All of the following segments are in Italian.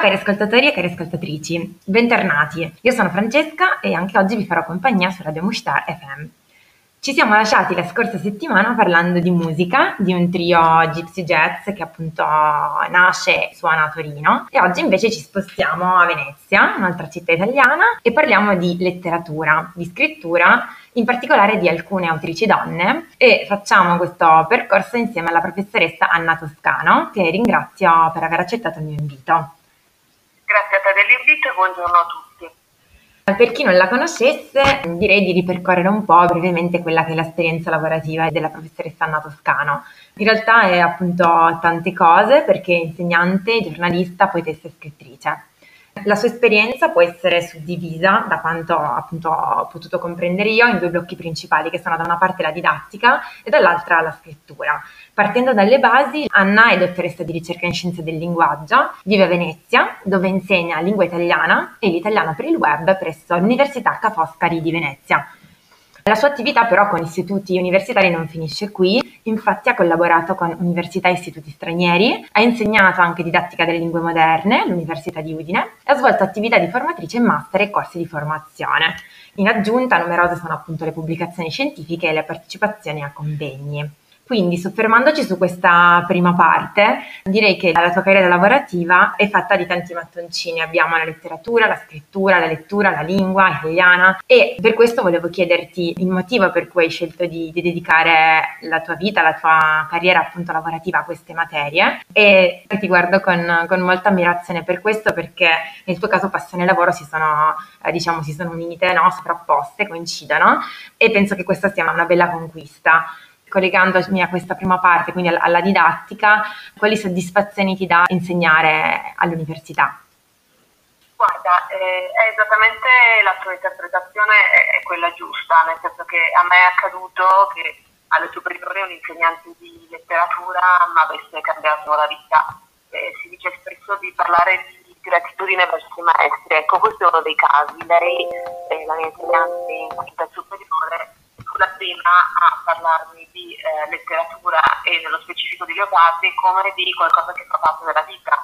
Cari ascoltatori e cari ascoltatrici, bentornati. Io sono Francesca e anche oggi vi farò compagnia su Radio Mushtar FM. Ci siamo lasciati la scorsa settimana parlando di musica, di un trio Gypsy Jazz che appunto nasce e suona a Torino e oggi invece ci spostiamo a Venezia, un'altra città italiana, e parliamo di letteratura, di scrittura, in particolare di alcune autrici donne e facciamo questo percorso insieme alla professoressa Anna Toscano che ringrazio per aver accettato il mio invito. Grazie a te dell'invito e buongiorno a tutti. Per chi non la conoscesse, direi di ripercorrere un po' brevemente quella che è l'esperienza lavorativa della professoressa Anna Toscano. In realtà è appunto tante cose perché è insegnante, giornalista, poetessa e scrittrice. La sua esperienza può essere suddivisa, da quanto appunto ho potuto comprendere io, in due blocchi principali, che sono da una parte la didattica e dall'altra la scrittura. Partendo dalle basi, Anna è dottoressa di ricerca in scienze del linguaggio, vive a Venezia, dove insegna lingua italiana e l'italiano per il web presso l'Università Ca' Foscari di Venezia. La sua attività però con istituti universitari non finisce qui, infatti ha collaborato con università e istituti stranieri, ha insegnato anche didattica delle lingue moderne all'Università di Udine e ha svolto attività di formatrice in master e corsi di formazione. In aggiunta numerose sono appunto le pubblicazioni scientifiche e le partecipazioni a convegni. Quindi, soffermandoci su questa prima parte, direi che la tua carriera lavorativa è fatta di tanti mattoncini. Abbiamo la letteratura, la scrittura, la lettura, la lingua italiana e per questo volevo chiederti il motivo per cui hai scelto di, di dedicare la tua vita, la tua carriera appunto lavorativa a queste materie e ti guardo con, con molta ammirazione per questo perché nel tuo caso passione e lavoro si sono, eh, diciamo, si sono unite, no? sovrapposte, coincidono e penso che questa sia una bella conquista collegandomi a questa prima parte, quindi alla didattica, quali soddisfazioni ti dà insegnare all'università? Guarda, eh, è esattamente la tua interpretazione è, è, quella giusta, nel senso che a me è accaduto che alle superiori un insegnante di letteratura mi avesse cambiato la vita. Eh, si dice spesso di parlare di gratitudine verso i maestri, ecco questo è uno dei casi. Lei, eh, la mia insegnante in quinta superiore, fu la prima a parlarmi di eh, letteratura e nello specifico di Leopardi come di qualcosa che fa parte della vita,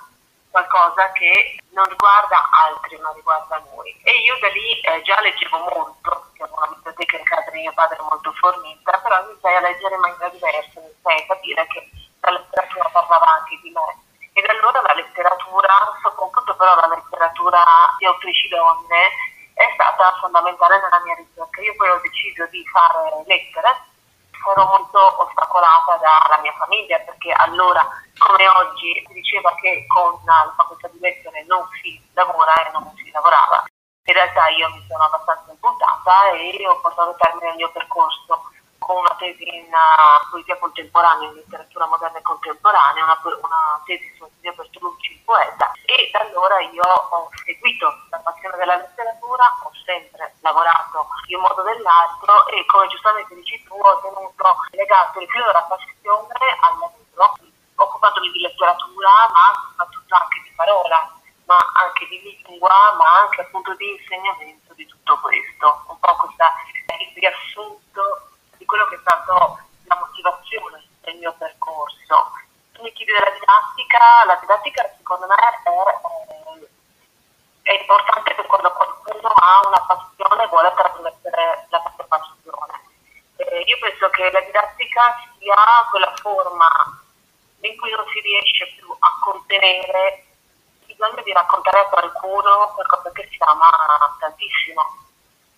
qualcosa che non riguarda altri ma riguarda noi. E io da lì eh, già leggevo molto, perché avevo una biblioteca in casa di mio padre molto fornita, però iniziai a leggere in maniera diversa, iniziai a capire che la letteratura parlava anche di me. E da allora la letteratura, soprattutto però la letteratura di autrici donne, è stata fondamentale nella mia ricerca. Io poi ho deciso di fare lettere, ero molto ostacolata dalla mia famiglia perché allora, come oggi, si diceva che con la facoltà di lettere non si lavora e non si lavorava. In realtà io mi sono abbastanza impuntata e ho portato a termine il mio percorso con una tesi in uh, poesia contemporanea, in letteratura moderna e contemporanea, una, una tesi su Silvio Bertolucci, il poeta, e da allora io ho seguito la passione della letteratura, ho sempre lavorato in un modo o nell'altro e come giustamente dici tu ho tenuto legato il filo della passione al lavoro, occupandomi di letteratura ma soprattutto anche di parola, ma anche di lingua, ma anche appunto di insegnamento di tutto questo, un po' questa, il riassunto di quello che è stato la motivazione del mio percorso. Tu mi chiedi della didattica, la didattica secondo me è, è importante quando qualcuno ha una passione vuole trasmettere la propria passione. Eh, io penso che la didattica sia quella forma in cui non si riesce più a contenere il bisogno di raccontare a qualcuno qualcosa che si ama tantissimo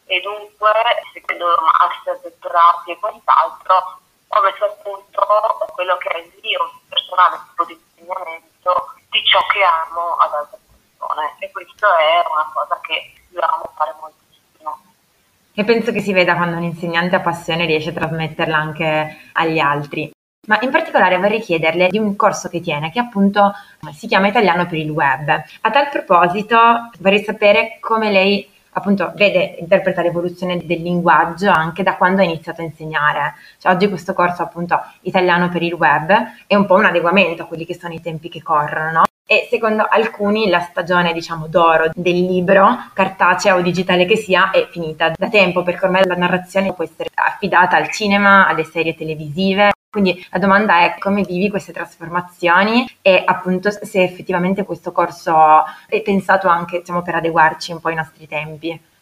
e dunque seguendo master, dottorati e quant'altro ho messo a punto quello che è il mio personale tipo di insegnamento di ciò che amo ad altre persone e questo è una cosa che io amo fare moltissimo. E penso che si veda quando un insegnante ha passione riesce a trasmetterla anche agli altri. Ma in particolare vorrei chiederle di un corso che tiene, che appunto si chiama Italiano per il Web. A tal proposito vorrei sapere come lei appunto vede interpreta l'evoluzione del linguaggio anche da quando ha iniziato a insegnare. Cioè, oggi questo corso appunto italiano per il web è un po' un adeguamento a quelli che sono i tempi che corrono, no? E secondo alcuni la stagione, diciamo, d'oro del libro, cartaceo o digitale che sia, è finita da tempo, perché ormai la narrazione può essere affidata al cinema, alle serie televisive, Quindi la domanda è come vivi queste trasformazioni e appunto se effettivamente questo corso è pensato anche diciamo, per adeguarci un po' ai nostri tempi.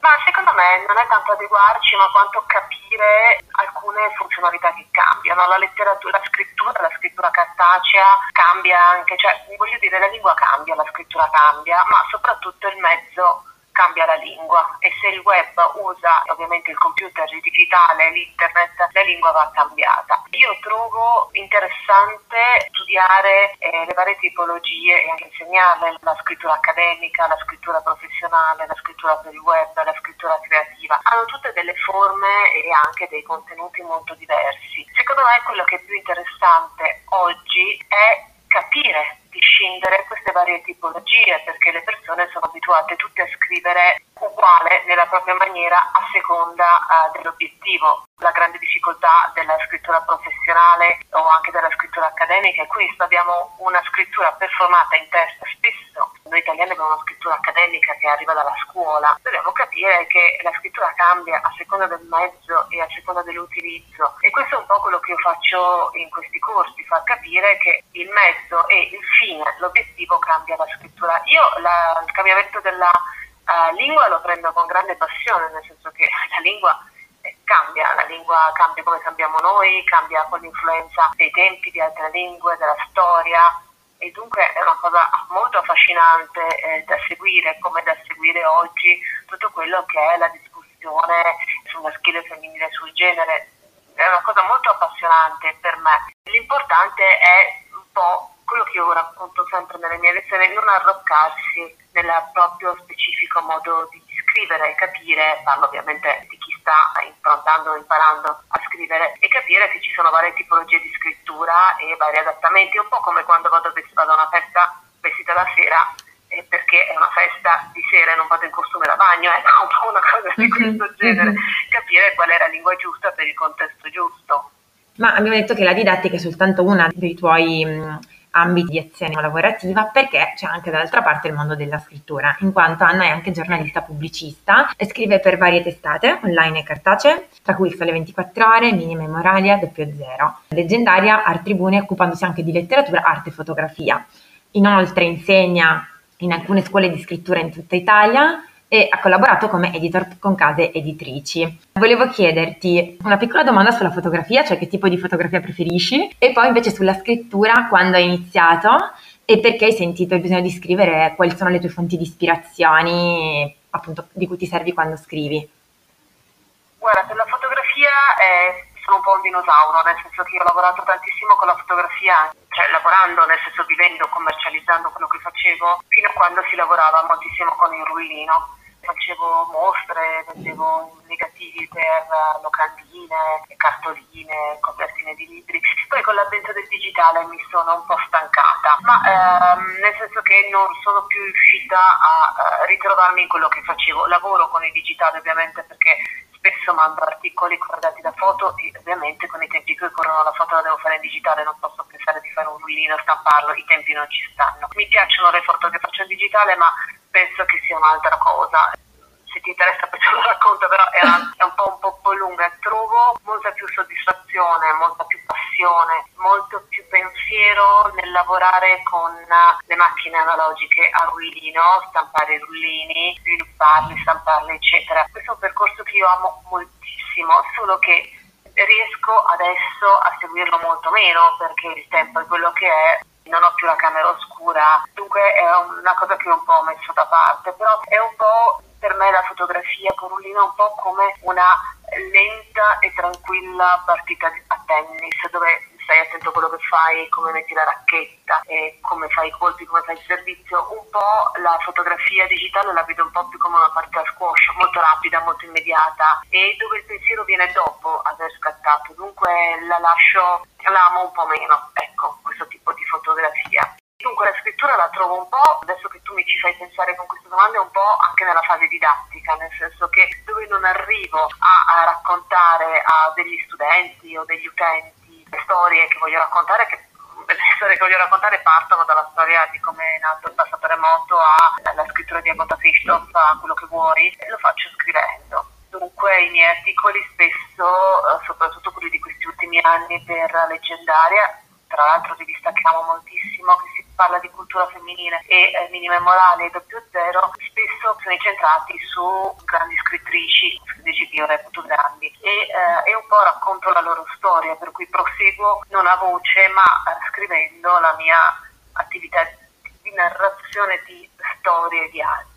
Ma secondo me non è tanto adeguarci, ma quanto capire alcune funzionalità che cambiano. La letteratura, la scrittura, la scrittura cartacea cambia anche, cioè voglio dire la lingua cambia, la scrittura cambia, ma soprattutto il mezzo cambia la lingua e se il web usa ovviamente il computer, il digitale, l'internet, la lingua va cambiata. Io trovo interessante studiare eh, le varie tipologie e anche insegnarle la scrittura accademica, la scrittura professionale, la scrittura per il web, la scrittura creativa. Hanno tutte delle forme e anche dei contenuti molto diversi. Secondo me quello che è più interessante oggi è capire discindere queste varie tipologie perché le persone sono abituate tutte a scrivere uguale nella propria maniera a seconda uh, dell'obiettivo. La grande difficoltà della scrittura professionale o anche della scrittura accademica è questo, abbiamo una scrittura performata in testa spesso. Noi italiani abbiamo una scrittura accademica che arriva dalla scuola. Dobbiamo capire che la scrittura cambia a seconda del mezzo e a seconda dell'utilizzo e questo è un po' quello che io faccio in questi corsi, far capire che il mezzo e il fine, l'obiettivo cambia la scrittura. Io la, il cambiamento della uh, lingua lo prendo con grande passione, nel senso che la lingua eh, cambia, la lingua cambia come cambiamo noi, cambia con l'influenza dei tempi, di altre lingue, della storia e dunque è una cosa molto affascinante eh, da seguire, come da seguire oggi tutto quello che è la discussione sul maschile e femminile, sul genere. È una cosa molto appassionante per me. L'importante è un po' quello che io racconto sempre nelle mie lezioni, non arroccarsi nel proprio specifico modo di scrivere e capire, parlo ovviamente di chi sta improntando, imparando a scrivere, e capire che ci sono varie tipologie di scrittura e vari adattamenti, un po' come quando vado, vado a una festa vestita da sera eh, perché è una festa di sera e non vado in costume da bagno, ecco un po' una cosa di mhm, questo genere, mhm. capire qual è la lingua giusta per il contesto giusto. Ma abbiamo detto che la didattica è soltanto una dei tuoi ambiti di azione lavorativa perché c'è anche dall'altra parte il mondo della scrittura, in quanto Anna è anche giornalista pubblicista e scrive per varie testate online e cartacee, tra cui Sole 24 Ore, Mini Memoralia, Doppio Zero. Leggendaria Art Tribune occupandosi anche di letteratura, arte e fotografia. Inoltre insegna in alcune scuole di scrittura in tutta Italia e ha collaborato come editor con case editrici. Volevo chiederti una piccola domanda sulla fotografia, cioè che tipo di fotografia preferisci, e poi invece sulla scrittura, quando hai iniziato e perché hai sentito il bisogno di scrivere, quali sono le tue fonti di ispirazioni, appunto, di cui ti servi quando scrivi. Guarda, per la fotografia eh, sono un po' un dinosauro, nel senso che io ho lavorato tantissimo con la fotografia, cioè lavorando, nel senso vivendo, commercializzando quello che facevo, fino a quando si lavorava moltissimo con il rullino facevo mostre, vendevo negativi per locandine, cartoline, copertine di libri. Poi con l'avvento del digitale mi sono un po' stancata, ma ehm, nel senso che non sono più riuscita a uh, ritrovarmi in quello che facevo. Lavoro con il digitale ovviamente perché spesso mando articoli corredati da foto e ovviamente con i tempi che corrono la foto la devo fare in digitale, non posso pensare di fare un rullino, stamparlo, i tempi non ci stanno. Mi piacciono le foto che faccio in digitale, ma penso che sia un'altra cosa. Se ti interessa poi te lo racconto, però è, una, è un, po', un po' lunga. Trovo molta più soddisfazione, molta più passione, molto più pensiero nel lavorare con le macchine analogiche a rullino, stampare i rullini, svilupparli, stamparli, eccetera. Questo è un percorso che io amo moltissimo, solo che riesco adesso a seguirlo molto meno perché il tempo è quello che è non ho più la camera oscura, dunque è una cosa che un po' ho messo da parte, però è un po' per me la fotografia con rullino un po' come una lenta e tranquilla partita a tennis dove stai attento a quello che fai, come metti la racchetta, come fai i colpi, come fai il servizio. Un po' la fotografia digitale la vedo un po' più come una partita squash, molto rapida, molto immediata e dove il pensiero viene dopo aver scattato. Dunque la lascio, la amo un po' meno, ecco, questo tipo di fotografia. Dunque la scrittura la trovo un po', adesso che tu mi ci fai pensare con queste domande, un po' anche nella fase didattica, nel senso che dove non arrivo a, a raccontare a degli studenti o degli utenti le storie che voglio raccontare, che le storie che voglio raccontare partono dalla storia di come è nato il passaterremoto alla scrittura di Agota Christoph, a quello che vuoi, e lo faccio scrivendo. Dunque i miei articoli spesso, eh, soprattutto quelli di questi ultimi anni per leggendaria, tra l'altro rivista che amo moltissimo, che si parla di cultura femminile e eh, minime morali e doppio zero, spesso sono incentrati su grandi scrittrici, scrittrici che io reputo grandi e, eh, e un po' racconto la loro storia, per cui proseguo non a voce ma eh, scrivendo la mia attività di narrazione di storie di altri.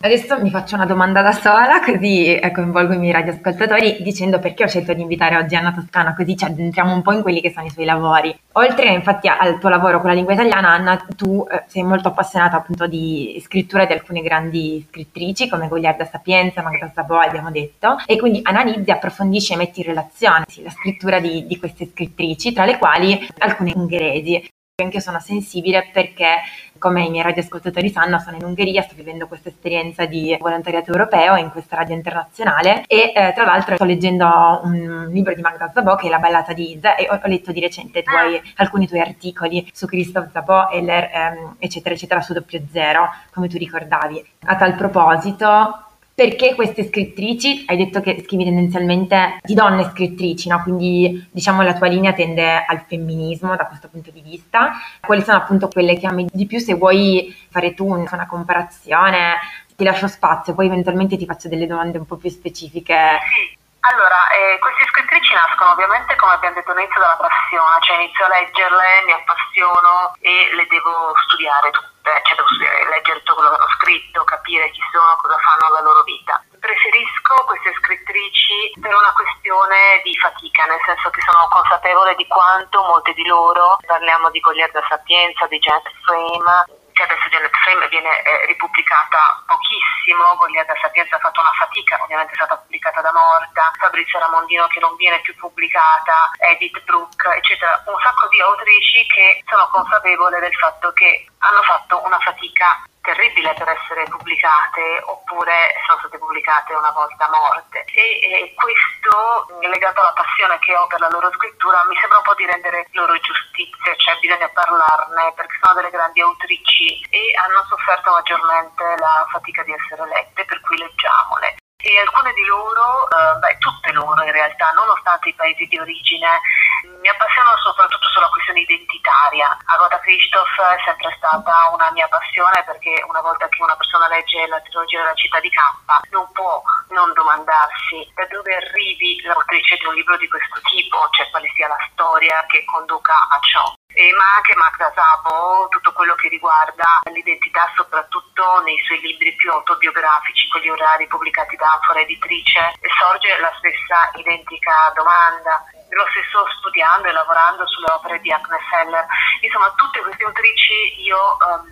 Adesso mi faccio una domanda da sola, così eh, coinvolgo i miei radioascoltatori dicendo perché ho scelto di invitare oggi Anna Toscana, così ci addentriamo un po' in quelli che sono i suoi lavori. Oltre infatti al tuo lavoro con la lingua italiana, Anna, tu eh, sei molto appassionata appunto di scrittura di alcune grandi scrittrici come Goliarda Sapienza, Magda Szabò, abbiamo detto, e quindi analizzi, approfondisci e metti in relazione sì, la scrittura di, di queste scrittrici, tra le quali alcune ungheresi anche sono sensibile perché, come i miei radioascoltatori sanno, sono in Ungheria, sto vivendo questa esperienza di volontariato europeo in questa radio internazionale e eh, tra l'altro sto leggendo un libro di Magda Zabò che è La ballata di Isa e ho, ho letto di recente tuoi, alcuni tuoi articoli su Christoph Zabò, Eller, ehm, eccetera, eccetera, su doppio zero, come tu ricordavi. A tal proposito, perché queste scrittrici, hai detto che scrivi tendenzialmente di donne scrittrici, no? quindi diciamo la tua linea tende al femminismo da questo punto di vista. Quali sono appunto quelle che ami di più? Se vuoi fare tu una comparazione, ti lascio spazio, poi eventualmente ti faccio delle domande un po' più specifiche. Sì. Allora, eh, queste scrittrici nascono ovviamente, come abbiamo detto all'inizio, dalla passione, cioè inizio a leggerle, mi appassiono e le devo studiare tutte, cioè leggere tutto quello che hanno scritto, capire chi sono, cosa fanno la loro vita. Preferisco queste scrittrici per una questione di fatica, nel senso che sono consapevole di quanto molte di loro, parliamo di Goliarda Sapienza, di Janet Frame, che adesso Janet Frame viene eh, ripubblicata pochissimo, Goliarda Sapienza ha fatto una fatica, ovviamente è stata pubblicata da Morta, Fabrizio Ramondino che non viene più pubblicata, Edith Brooke, eccetera, un sacco di autrici che sono consapevole del fatto che hanno fatto una fatica terribile per essere pubblicate oppure sono state pubblicate una volta morte e, e, questo legato alla passione che ho per la loro scrittura mi sembra un po' di rendere loro giustizia cioè bisogna parlarne perché sono delle grandi autrici e hanno sofferto maggiormente la fatica di essere lette per cui leggiamole. E alcune di loro, eh, beh, tutte loro in realtà, nonostante i paesi di origine, mi appassionano soprattutto sulla questione identitaria. Agatha Christoph è sempre stata una mia passione perché una volta che una persona legge la trilogia della città di Campa non può non domandarsi da dove arrivi l'autrice di un libro di questo tipo, cioè quale sia la storia che conduca a ciò eh, ma anche Magda Sabo, tutto quello che riguarda l'identità soprattutto nei suoi libri più autobiografici, quelli orari pubblicati da Anfora Editrice, sorge la stessa identica domanda. Lo stesso studiando e lavorando sulle opere di Agnes Heller. Insomma, tutte queste autrici io um,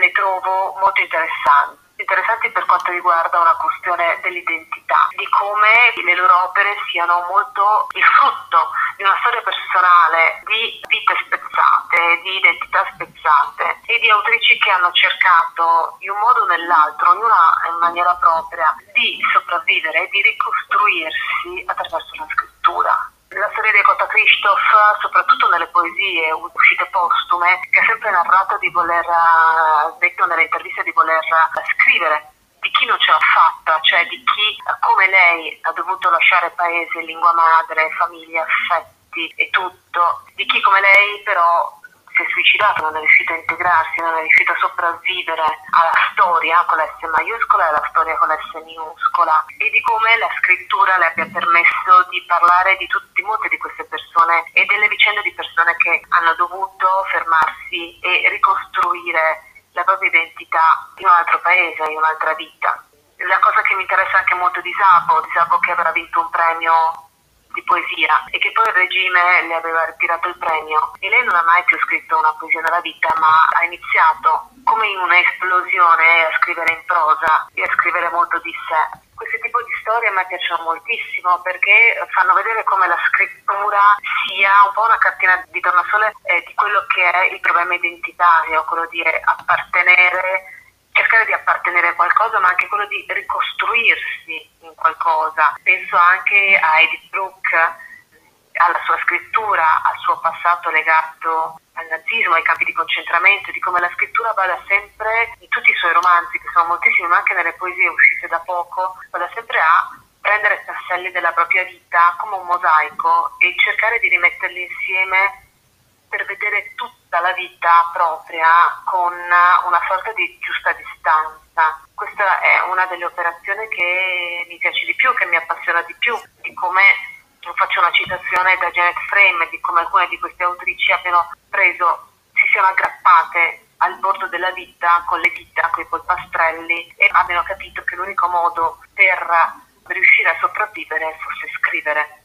le trovo molto interessanti interessanti per quanto riguarda una questione dell'identità, di come le loro opere siano molto il frutto di una storia personale di vite spezzate, di identità spezzate e di autrici che hanno cercato in un modo o nell'altro, ognuna in maniera propria, di sopravvivere e di ricostruirsi attraverso la scrittura. Christoph, soprattutto nelle poesie uscite postume, che ha sempre narrato di voler, detto nelle interviste, di voler scrivere di chi non ce l'ha fatta, cioè di chi come lei ha dovuto lasciare paese, lingua madre, famiglia, affetti e tutto, di chi come lei però si è suicidato, non è riuscito a integrarsi, non è riuscito a sopravvivere alla storia con la S maiuscola e alla storia con la S minuscola e di come la scrittura le abbia permesso di parlare di tutti, molte di queste persone e delle vicende di persone che hanno dovuto fermarsi e ricostruire la propria identità in un altro paese, in un'altra vita. La cosa che mi interessa anche molto di Sabo, di Sabo che avrà vinto un premio di poesia e che poi il regime le aveva ritirato il premio e lei non ha mai più scritto una poesia nella vita ma ha iniziato come in un'esplosione a scrivere in prosa e a scrivere molto di sé. Questo tipo di storie me piacciono moltissimo perché fanno vedere come la scrittura sia un po' una cartina di tornasole eh, di quello che è il problema identitario, quello di appartenere a qualcosa, ma anche quello di ricostruirsi in qualcosa. Penso anche a Edith Brooke, alla sua scrittura, al suo passato legato al nazismo, ai campi di concentramento, di come la scrittura vada sempre, in tutti i suoi romanzi, che sono moltissimi, ma anche nelle poesie uscite da poco, vada sempre a prendere tasselli della propria vita come un mosaico e cercare di rimetterli insieme per vedere tutta la vita propria con una sorta di giusta distanza. Questa è una delle operazioni che mi piace di più, che mi appassiona di più, di come faccio una citazione da Janet Frame, di come alcune di queste autrici abbiano preso, si siano aggrappate al bordo della vita con le dita, con i polpastrelli e abbiano capito che l'unico modo per riuscire a sopravvivere fosse scrivere.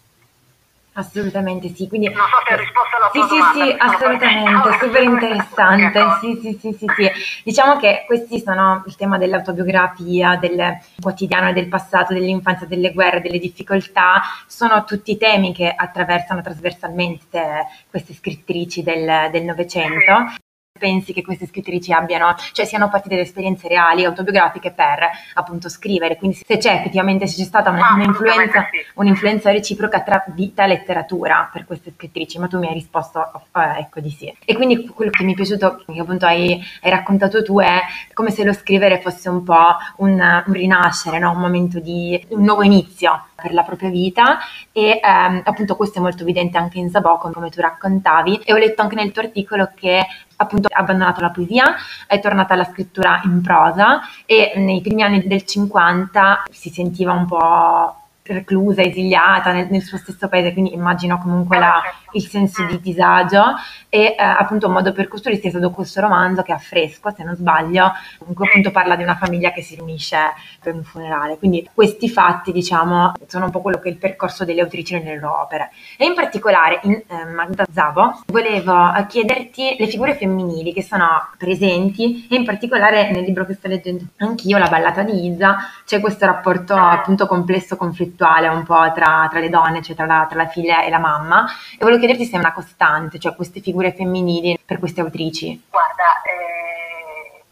Assolutamente sì, quindi non so se hai risposto alla tua sì, domanda. Sì, sì, assolutamente, super interessante. Sì, sì, sì, sì, sì. Diciamo che questi sono il tema dell'autobiografia, del quotidiano del passato, dell'infanzia, delle guerre, delle difficoltà, sono tutti temi che attraversano trasversalmente queste scrittrici del Novecento. Pensi che queste scrittrici abbiano, cioè siano partite da esperienze reali, autobiografiche per appunto scrivere. Quindi se c'è effettivamente se c'è stata una, un'influenza, sì. un'influenza, reciproca tra vita e letteratura per queste scrittrici, ma tu mi hai risposto eh, ecco di sì. E quindi quello che mi è piaciuto, che appunto hai, hai raccontato tu, è come se lo scrivere fosse un po' un, un rinascere, no? un momento di un nuovo inizio per la propria vita e ehm, appunto questo è molto evidente anche in Zabocon come tu raccontavi e ho letto anche nel tuo articolo che appunto ha abbandonato la poesia, è tornata alla scrittura in prosa e nei primi anni del 50 si sentiva un po' reclusa, esiliata nel, nel, suo stesso paese, quindi immagino comunque la, il senso di disagio. E eh, appunto un modo per costruirsi è stato questo romanzo che è a fresco, se non sbaglio, comunque appunto parla di una famiglia che si riunisce per un funerale, quindi questi fatti diciamo sono un po' quello che è il percorso delle autrici nelle loro opere. E in particolare in eh, Magda Zabo volevo eh, chiederti le figure femminili che sono presenti e in particolare nel libro che sto leggendo anch'io, La ballata di Isa, c'è questo rapporto appunto complesso, conflittuale un po' tra, tra le donne, cioè tra la, tra la figlia e la mamma e volevo chiederti se è una costante, cioè queste figure femminili per queste autrici. Guarda, eh,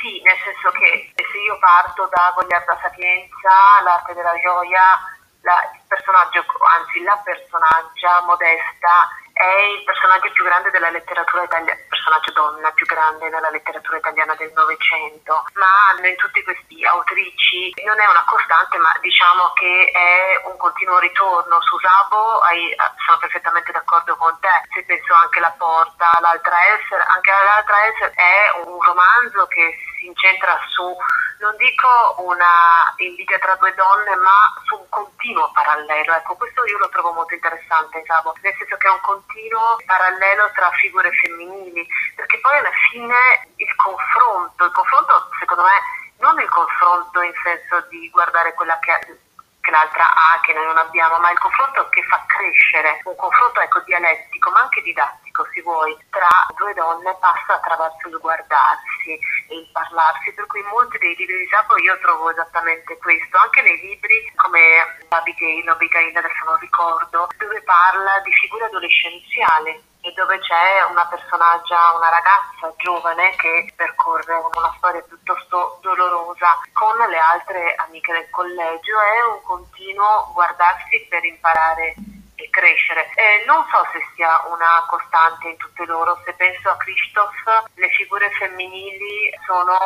sì, nel senso che se io parto da Gogliarda Sapienza, l'arte della gioia, la, il personaggio, anzi la personaggia modesta è il personaggio più grande della letteratura italiana, personaggio donna più grande nella letteratura italiana del Novecento, ma in tutti questi autrici non è una costante, ma diciamo che è un continuo ritorno. Su Sabo sono perfettamente d'accordo con te, se penso anche La Porta, l'altra Esser, anche l'altra Esser è un romanzo che si incentra su non dico una invidia tra due donne, ma su un continuo parallelo. Ecco, questo io lo trovo molto interessante, Sabo, nel senso che è un continuo parallelo tra figure femminili, perché poi alla fine il confronto, il confronto secondo me non il confronto in senso di guardare quella che che l'altra ha, che noi non abbiamo, ma il confronto che fa crescere, un confronto ecco, dialettico, ma anche didattico, se vuoi, tra due donne passa attraverso il guardarsi e il parlarsi, per cui in molti dei libri di Sapo io trovo esattamente questo, anche nei libri come Abigail, Abigail adesso non ricordo, dove parla di figure adolescenziali e dove c'è una personaggia, una ragazza giovane che percorre una storia piuttosto dolorosa con le altre amiche del collegio, è un continuo guardarsi per imparare e crescere. Eh, non so se sia una costante in tutte loro, se penso a Christoph le figure femminili sono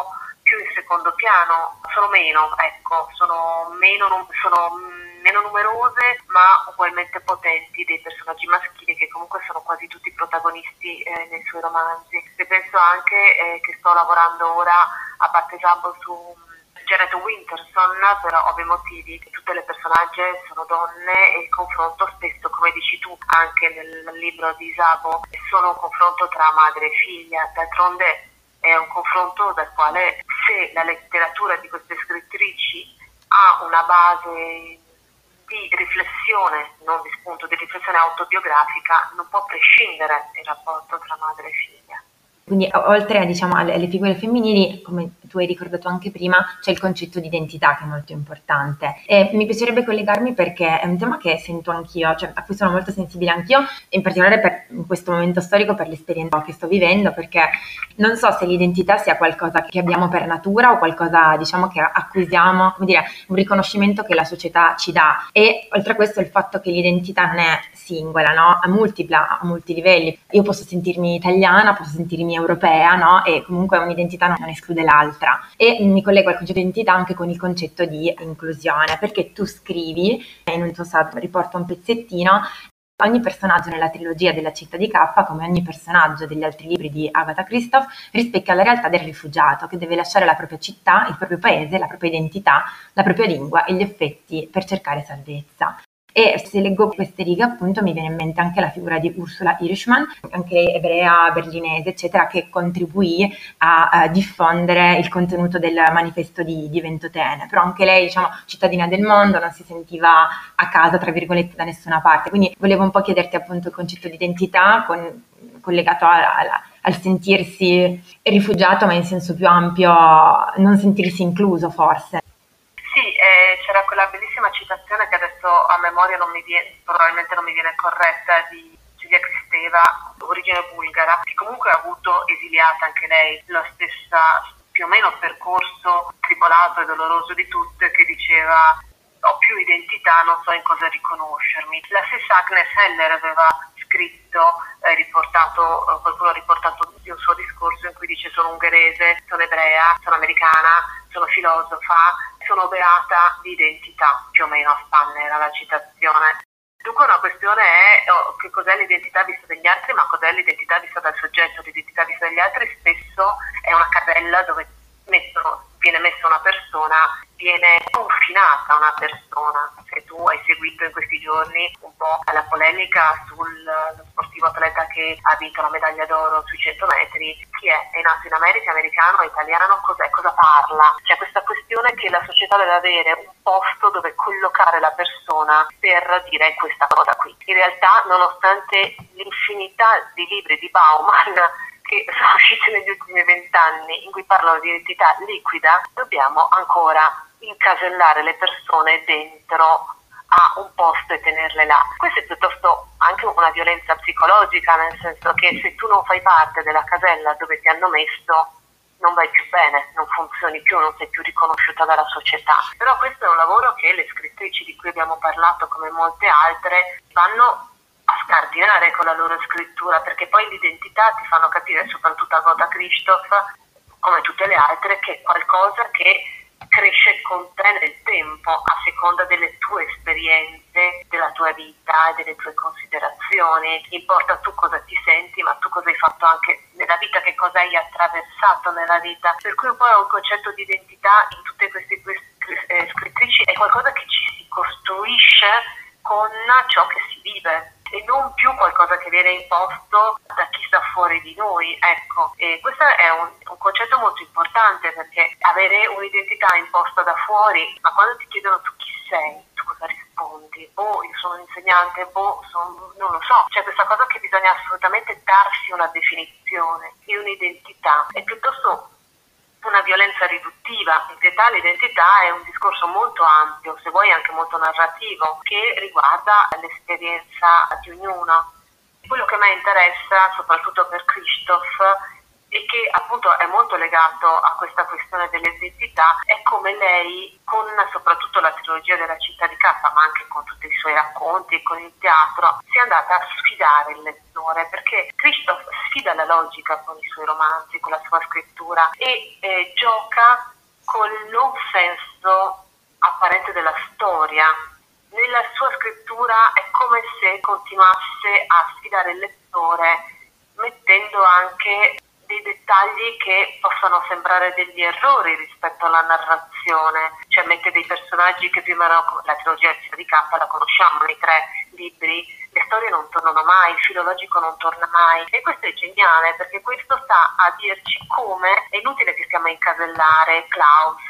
più in secondo piano, sono meno, ecco, sono meno, sono meno numerose ma ugualmente potenti dei personaggi maschili che comunque sono quasi tutti protagonisti eh, nei suoi romanzi. E penso anche eh, che sto lavorando ora a parte Jumbo su mm, Janet Winterson per ovvi motivi, tutte le personaggi sono donne e il confronto spesso, come dici tu anche nel libro di Isabo, è solo un confronto tra madre e figlia, d'altronde è un confronto dal quale se la letteratura di queste scrittrici ha una base di riflessione, non di spunto, di riflessione autobiografica, non può prescindere il rapporto tra madre e figlia. Quindi oltre diciamo, alle, figure femminili, come tu hai ricordato anche prima, c'è il concetto di identità che è molto importante. E mi piacerebbe collegarmi perché è un tema che sento anch'io, cioè a cui sono molto sensibile anch'io, in particolare per in questo momento storico, per l'esperienza che sto vivendo, perché non so se l'identità sia qualcosa che abbiamo per natura o qualcosa diciamo che acquisiamo, come dire, un riconoscimento che la società ci dà. E oltre a questo il fatto che l'identità non è singola, no? È multipla a molti livelli. Io posso sentirmi italiana, posso sentirmi europea, no? E comunque un'identità non esclude l'altra un'altra. E mi collego al concetto di identità anche con il concetto di inclusione, perché tu scrivi, in un tuo sito riporto un pezzettino, Ogni personaggio nella trilogia della città di K, come ogni personaggio degli altri libri di Agatha Christoph, rispecchia la realtà del rifugiato che deve lasciare la propria città, il proprio paese, la propria identità, la propria lingua e gli effetti per cercare salvezza. E se leggo queste righe, appunto, mi viene in mente anche la figura di Ursula Irishman, anche ebrea, berlinese, eccetera, che contribuì a, a diffondere il contenuto del manifesto di, di Ventotene. Però anche lei, diciamo, cittadina del mondo, non si sentiva a casa, tra virgolette, da nessuna parte. Quindi volevo un po' chiederti appunto il concetto di identità con, collegato a, a, al sentirsi rifugiato, ma in senso più ampio, non sentirsi incluso forse. Sì, eh, c'era quella bellissima citazione che adesso a memoria non mi viene, probabilmente non mi viene corretta, di Giulia Cristeva, origine bulgara, che comunque ha avuto esiliata anche lei la stessa più o meno percorso tribolato e doloroso di tutte che diceva ho più identità, non so in cosa riconoscermi. La stessa Agnes Heller aveva scritto, eh, riportato, eh, qualcuno ha riportato un suo discorso in cui dice sono ungherese, sono ebrea, sono americana, sono filosofa, sono beata di identità, più o meno a spanne era la citazione. Dunque una questione è oh, che cos'è l'identità vista dagli altri, ma cos'è l'identità vista dal soggetto. L'identità vista dagli altri spesso è una casella dove mettono, viene messa una persona viene confinata una persona. Se tu hai seguito in questi giorni un po' la polemica sul sportivo atleta che ha vinto la medaglia d'oro sui 100 metri, chi è? È nato in America, americano, italiano, cos'è? Cosa parla? C'è questa questione che la società deve avere un posto dove collocare la persona per dire questa cosa qui. In realtà, nonostante l'infinità di libri di Bauman che sono usciti negli ultimi vent'anni in cui parlano di identità liquida, dobbiamo ancora incasellare le persone dentro a un posto e tenerle là. Questo è piuttosto anche una violenza psicologica, nel senso che se tu non fai parte della casella dove ti hanno messo, non vai più bene, non funzioni più, non sei più riconosciuta dalla società. Però questo è un lavoro che le scrittrici di cui abbiamo parlato, come molte altre, vanno a scardinare con la loro scrittura, perché poi l'identità ti fanno capire, soprattutto a Goda Christoph, come tutte le altre, che è qualcosa che cresce con te nel tempo a seconda delle tue esperienze, della tua vita e delle tue considerazioni. Importa tu cosa ti senti, ma tu cosa hai fatto anche nella vita, che cosa hai attraversato nella vita. Per cui un po' è un concetto di identità in tutte queste, queste eh, scrittrici, è qualcosa che ci si costruisce con ciò che si vive e non più qualcosa che viene imposto da chi sta fuori di noi. Ecco, e questo è un, un, concetto molto importante perché avere un'identità imposta da fuori, ma quando ti chiedono tu chi sei, tu cosa rispondi? Boh, io sono un insegnante, boh, sono, non lo so. C'è questa cosa che bisogna assolutamente darsi una definizione e un'identità. È piuttosto una violenza riduttiva. In realtà l'identità è un discorso molto ampio, se vuoi anche molto narrativo, che riguarda l'esperienza di ognuno. Quello che a me interessa, soprattutto per Christoph, e che appunto è molto legato a questa questione dell'identità, è come lei, con soprattutto la trilogia della città di K, ma anche con tutti i suoi racconti e con il teatro, sia andata a sfidare il lettore, perché Christoph sfida la logica con i suoi romanzi, con la sua scrittura e eh, gioca col non senso apparente della storia. Nella sua scrittura è come se continuasse a sfidare il lettore mettendo anche dei dettagli che possono sembrare degli errori rispetto alla narrazione, cioè mette dei personaggi che prima erano, la trilogia di K la conosciamo nei tre libri, le storie non tornano mai, il filologico non torna mai. E questo è geniale perché questo sta a dirci come è inutile che stiamo a incasellare Klaus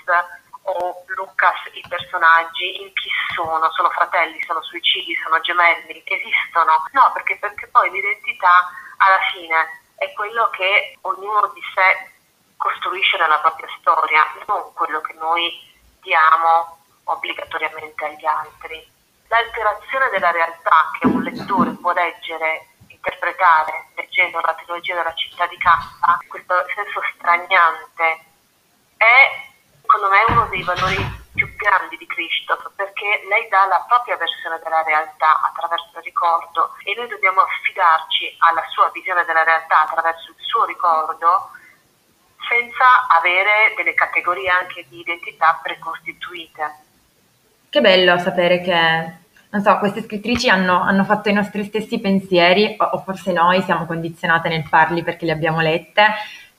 o Lucas i personaggi in chi sono, sono fratelli, sono suicidi, sono gemelli, esistono. No, perché, perché poi l'identità alla fine è quello che ognuno di sé costruisce nella propria storia, non quello che noi diamo obbligatoriamente agli altri. L'alterazione della realtà che un lettore può leggere, interpretare leggendo la trilogia della città di K, questo senso straniante, è secondo me uno dei valori più grandi di Christoph perché lei dà la propria versione della realtà attraverso ricordo e noi dobbiamo affidarci alla sua visione della realtà attraverso il suo ricordo senza avere delle categorie anche di identità precostituite. Che bello sapere che, non so, queste scrittrici hanno, hanno fatto i nostri stessi pensieri, o, o forse noi siamo condizionate nel farli perché le abbiamo lette,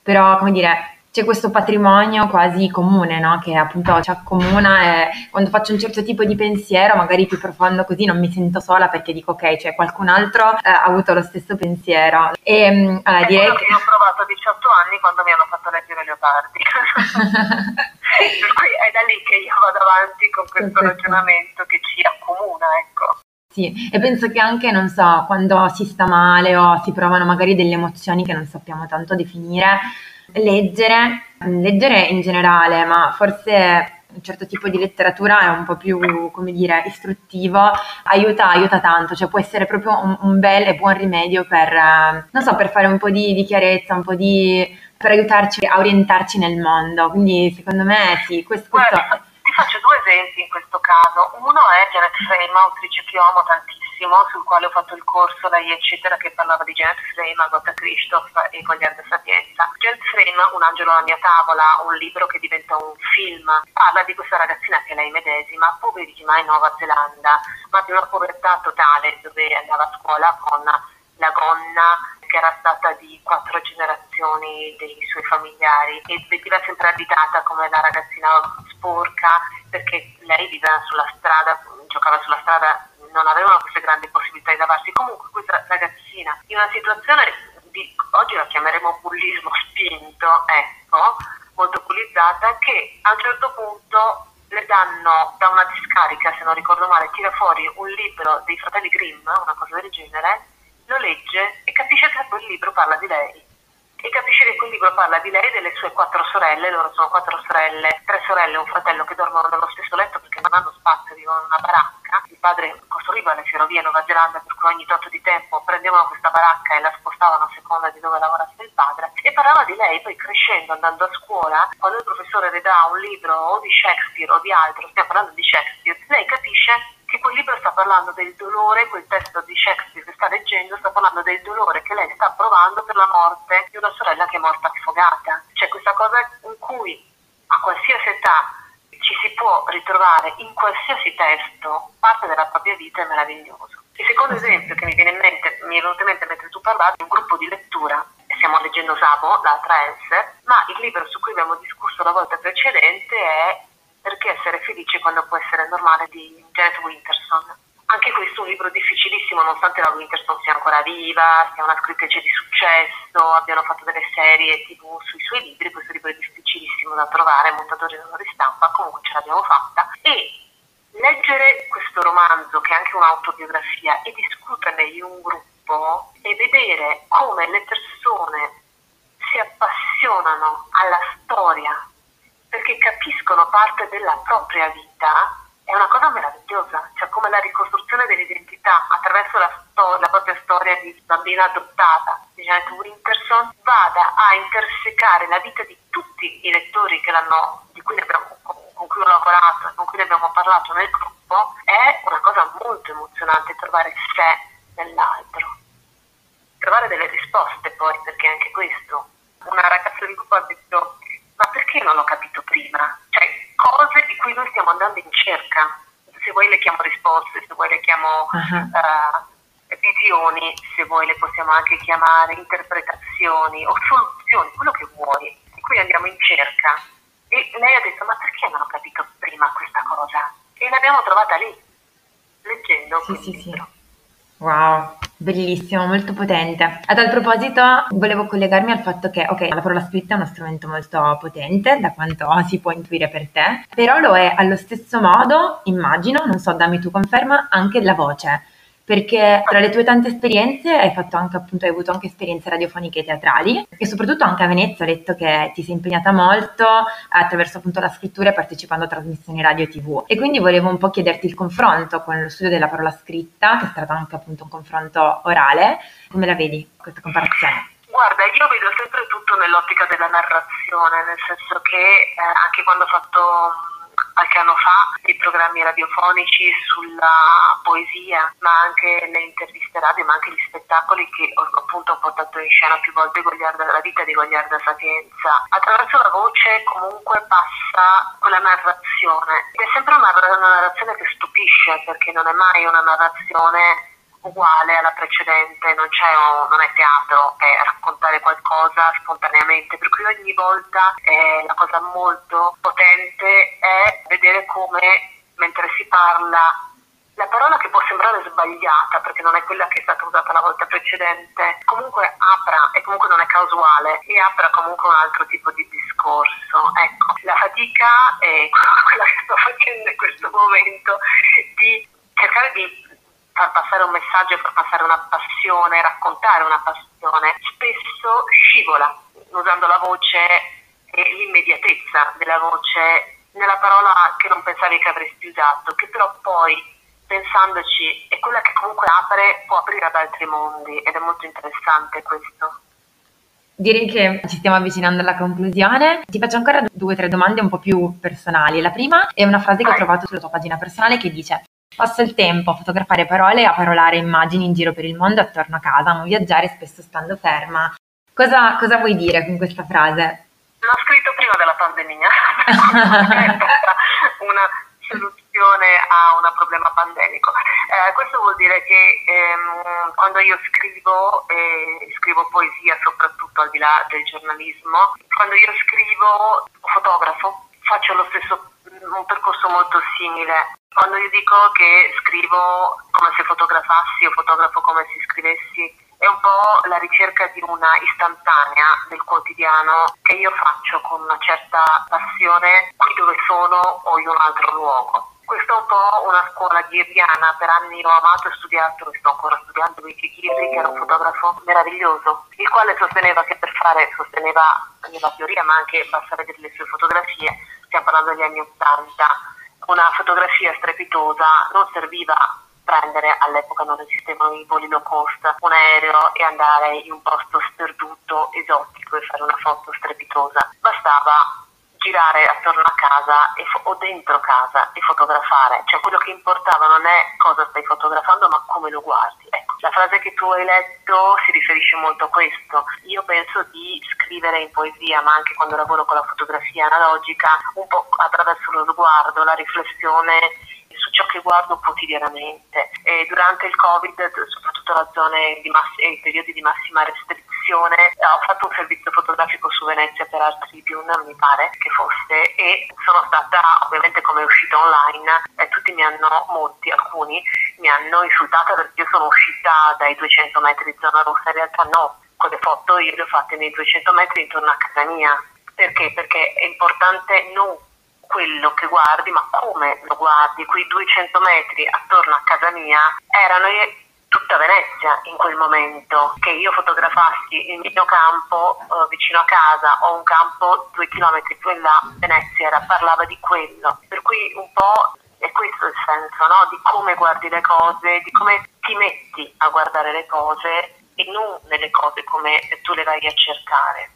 però, come dire, c'è questo patrimonio quasi comune, no? che appunto ci accomuna e quando faccio un certo tipo di pensiero, magari più profondo così, non mi sento sola perché dico ok, cioè qualcun altro eh, ha avuto lo stesso pensiero. E, mm, allora, direi che io ho provato a 18 anni quando mi hanno fatto leggere Leopardi. per cui è da lì che io vado avanti con questo Perfetto. ragionamento che ci accomuna, ecco. Sì, e penso che anche, non so, quando si sta male o si provano magari delle emozioni che non sappiamo tanto definire, leggere, leggere in generale, ma forse un certo tipo di letteratura è un po' più, come dire, istruttivo, aiuta, aiuta tanto, cioè può essere proprio un, un bel e buon rimedio per, non so, per fare un po' di, di chiarezza, un po' di, per aiutarci a orientarci nel mondo. Quindi secondo me sì, questo... questo... Guarda, ti faccio due esempi in questo caso. Uno è Janet Frame, autrice che amo tantissimo bellissimo sul quale ho fatto il corso da eccetera che parlava di Janet Frame, Agatha Christoph e Goliarda Sapienza. Janet Frame, Un angelo alla mia tavola, un libro che diventa un film, parla di questa ragazzina che lei medesima, poverissima in Nuova Zelanda, ma di una povertà totale dove andava a scuola con la gonna che era stata di quattro generazioni dei suoi familiari e veniva sempre additata come la ragazzina sporca perché lei viveva sulla strada, giocava sulla strada non avevano queste grandi possibilità di lavarsi. Comunque questa ragazzina in una situazione di, oggi la chiameremo bullismo spinto, ecco, molto bullizzata, che a un certo punto le danno da una discarica, se non ricordo male, tira fuori un libro dei fratelli Grimm, una cosa del genere, lo legge e capisce che quel libro parla di lei e capisce che quel libro parla di lei e delle sue quattro sorelle, loro sono quattro sorelle, tre sorelle e un fratello che dormono nello stesso letto perché non hanno spazio, vivono in una baracca. Il padre costruiva le ferrovie in Nuova Zelanda per cui ogni tot di tempo prendevano questa baracca e la spostavano a seconda di dove lavorasse il padre e parlava di lei, poi crescendo, andando a scuola, quando il professore le dà un libro o di Shakespeare o di altro, stiamo parlando di Shakespeare, lei capisce che quel libro sta parlando del dolore, quel testo di Shakespeare che sta leggendo sta parlando del dolore che lei sta provando per la morte di una sorella che è morta affogata. C'è questa cosa in cui a qualsiasi età ci si può ritrovare in qualsiasi testo parte della vita è meraviglioso. Il secondo esempio che mi viene in mente, mi è venuto in mente mentre tu parlavi, è un gruppo di lettura, stiamo leggendo Sabo, l'altra Else, ma il libro su cui abbiamo discusso la volta precedente è perché essere felice quando può essere normale di Janet Winterson. Anche questo è un libro difficilissimo, nonostante la Winterson sia ancora viva, sia una scrittrice di successo, abbiano fatto delle serie tv sui suoi libri, questo libro è difficilissimo da trovare, montatori non lo ristampa, comunque ce l'abbiamo fatta. E leggere questo romanzo, che è anche un'autobiografia, e discuterne in gruppo e vedere come le persone si appassionano alla storia perché capiscono parte della propria vita è una cosa meravigliosa, cioè come la ricostruzione dell'identità attraverso la, sto- la propria storia di bambina adottata di Janet Winterson vada a intersecare la vita di tutti i lettori cui abbiamo, con cui ho lavorato e con cui abbiamo parlato nel gruppo, è una cosa molto emozionante trovare sé nell'altro. Trovare delle risposte poi, perché anche questo. Una ragazza del gruppo ha detto ma perché non l'ho capito prima? Cioè, cose di cui noi stiamo andando in cerca. Se vuoi le chiamo risposte, se vuoi le chiamo uh-huh. uh, visioni, se vuoi le possiamo anche chiamare interpretazioni o soluzioni, quello che vuoi. Di cui andiamo in cerca. E lei ha detto, ma perché non ho capito prima questa cosa? E l'abbiamo trovata lì, leggendo sì, quel sì, libro. Sì. Wow, bellissimo, molto potente. A tal proposito, volevo collegarmi al fatto che, ok, la parola scritta è uno strumento molto potente, da quanto si può intuire per te, però lo è allo stesso modo, immagino, non so, dammi tu conferma, anche la voce perché tra le tue tante esperienze hai anche appunto, hai avuto anche esperienze radiofoniche e teatrali. E soprattutto anche a Venezia ho letto che ti sei impegnata molto attraverso appunto la scrittura e partecipando a trasmissioni radio e tv. E quindi volevo un po' chiederti il confronto con lo studio della parola scritta che è stato anche appunto un confronto orale. Come la vedi questa comparazione? Guarda, io vedo sempre tutto nell'ottica della narrazione, nel senso che eh, anche quando ho fatto qualche anno fa dei programmi radiofonici sulla poesia, ma anche le interviste radio, ma anche gli spettacoli che ho appunto ho portato in scena più volte Gogliarda, la vita di Gogliarda Sapienza. Attraverso la voce comunque passa quella narrazione. Ed è sempre una, una narrazione che stupisce perché non è mai una narrazione uguale alla precedente, non, un, non, è teatro, è raccontare qualcosa spontaneamente, per cui ogni volta eh, la cosa molto potente è vedere come mentre si parla la parola che può sembrare sbagliata perché non è quella che è stata usata la volta precedente, comunque apra e comunque non è casuale e apra comunque un altro tipo di discorso. Ecco, la fatica è quella che sto facendo in questo momento di cercare di far passare un messaggio, far passare una passione, raccontare una passione, spesso scivola usando la voce e l'immediatezza della voce nella parola che non pensavi che avresti usato, che però poi pensandoci è quella che comunque apre, può aprire ad altri mondi ed è molto interessante questo. Direi che ci stiamo avvicinando alla conclusione. Ti faccio ancora due o tre domande un po' più personali. La prima è una frase che ho trovato sulla tua pagina personale che dice Passo il tempo a fotografare parole e a parolare immagini in giro per il mondo attorno a casa, amo viaggiare spesso stando ferma. Cosa, cosa vuoi dire con questa frase? L'ho scritto prima della pandemia, una soluzione a un problema pandemico. Eh, questo vuol dire che ehm, quando io scrivo, eh, scrivo poesia soprattutto al di là del giornalismo, quando io scrivo fotografo, faccio lo stesso un percorso molto simile. Quando io dico che scrivo come se fotografassi o fotografo come se scrivessi, è un po' la ricerca di una istantanea del quotidiano che io faccio con una certa passione qui dove sono o in un altro luogo. Questa è un po' una scuola ghirriana, per anni ho amato e studiato e sto ancora studiando Luigi Ghirri che era un fotografo meraviglioso, il quale sosteneva che per fare, sosteneva nella teoria ma anche basta vedere le sue fotografie, stiamo parlando degli anni Ottanta, una fotografia strepitosa non serviva prendere, all'epoca non esistevano i voli low cost, un aereo e andare in un posto sperduto, esotico e fare una foto strepitosa. Bastava girare attorno a casa fo- o dentro casa e fotografare, cioè quello che importava non è cosa stai fotografando ma come lo guardi. Ecco, la frase che tu hai letto si riferisce molto a questo. Io penso di scrivere in poesia, ma anche quando lavoro con la fotografia analogica, un po' attraverso lo sguardo, la riflessione su ciò che guardo quotidianamente. E durante il Covid, soprattutto la zone di mass- i periodi di massima restrizione, ho fatto un servizio fotografico su Venezia per Art Tribune, mi pare che fosse, e sono stata, ovviamente come è uscita online, eh, tutti mi hanno, molti, alcuni, hanno insultata perché io sono uscita dai 200 metri di zona rossa, in realtà no, quelle foto io le ho fatte nei 200 metri intorno a casa mia. Perché? Perché è importante non quello che guardi, ma come lo guardi. Quei 200 metri attorno a casa mia erano tutta Venezia in quel momento, che io fotografassi il mio campo eh, vicino a casa o un campo due chilometri più in là, Venezia era, parlava di quello. Per cui un po' è questo il senso, no? di come guardi le cose, di come ti metti a guardare le cose e non nelle cose come tu le vai a cercare.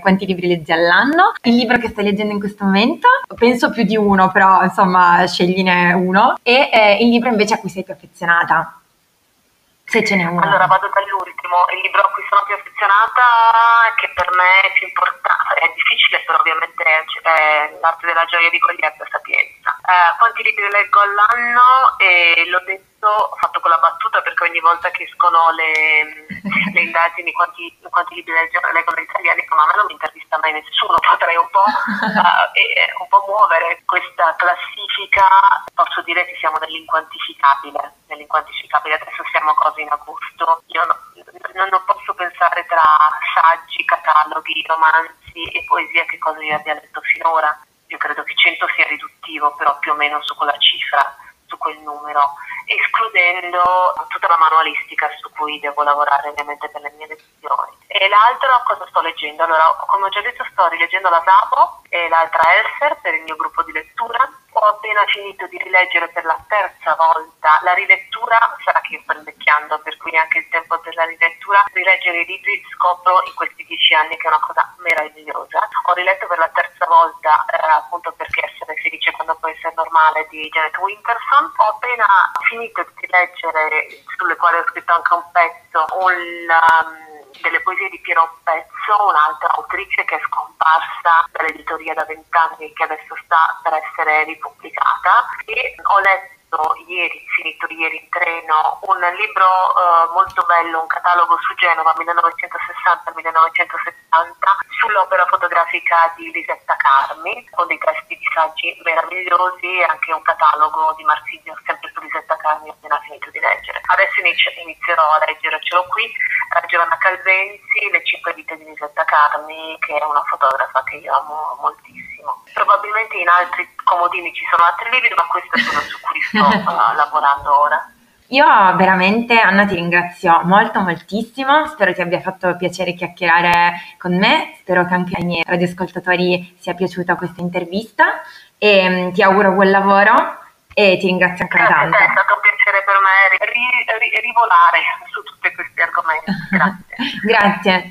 Quanti libri leggi all'anno? Il libro che stai leggendo in questo momento? Penso più di uno, però insomma scegline uno. E eh, il libro invece a cui sei più affezionata? Se ce n'è uno. Allora vado dall'ultimo, il libro a cui sono più affezionata, che per me è più importante, è difficile però ovviamente è L'arte della gioia di Sapienza. Eh, quanti libri leggo all'anno? E l'ho detto, ho fatto con la battuta perché ogni volta che escono le, le indagini quanti, quanti libri leggono, leggono gli italiani, ma a me non mi intervista mai nessuno, potrei un po', uh, e, un po' muovere questa classifica, posso dire che siamo nell'inquantificabile, nell'inquantificabile, adesso siamo quasi in agosto, io no, non posso pensare tra saggi, cataloghi, romanzi e poesia che cosa io abbia letto finora, io credo che 100 sia riduttivo, però più o meno su quella cifra, su quel numero escludendo tutta la manualistica su cui devo lavorare ovviamente per le mie lezioni. E l'altro cosa sto leggendo? Allora, come ho già detto, sto rileggendo la Sabo e l'altra Elser per il mio gruppo di lettura. Ho appena finito di rileggere per la terza volta la rilettura, sarà che io sto invecchiando, per cui anche il tempo della rilettura, rileggere i libri scopro in questi dieci anni che è una cosa meravigliosa. Ho riletto per la terza volta eh, appunto normale di Janet Winterson. Ho appena finito di leggere, sulle quali ho scritto anche un pezzo, un, um, delle poesie di Piero Pezzo, un'altra autrice che è scomparsa dall'editoria da vent'anni e che adesso sta per essere ripubblicata. E ho letto ieri, finito ieri in treno, un libro uh, molto bello, un catalogo su Genova 1960-1970 sull'opera fotografica di Lisetta Carmi, con dei testi di saggi meravigliosi e anche un catalogo di Marsilio sempre su Lisetta Carmi appena finito di leggere. Adesso inizierò a leggere, ce l'ho qui, eh, Giovanna Calvenzi, Le cinque vite di Lisetta Carmi, che è una fotografa che io amo moltissimo. Probabilmente in altri comodini ci sono altri libri, ma questo è quello su cui sto uh, lavorando ora. Io veramente, Anna, ti ringrazio molto, moltissimo. Spero ti abbia fatto piacere chiacchierare con me. Spero che anche ai miei radioascoltatori sia piaciuta questa intervista. E um, ti auguro buon lavoro e ti ringrazio ancora tanto. È stato un piacere per me ri- ri- rivolare su tutti questi argomenti. Grazie. Grazie.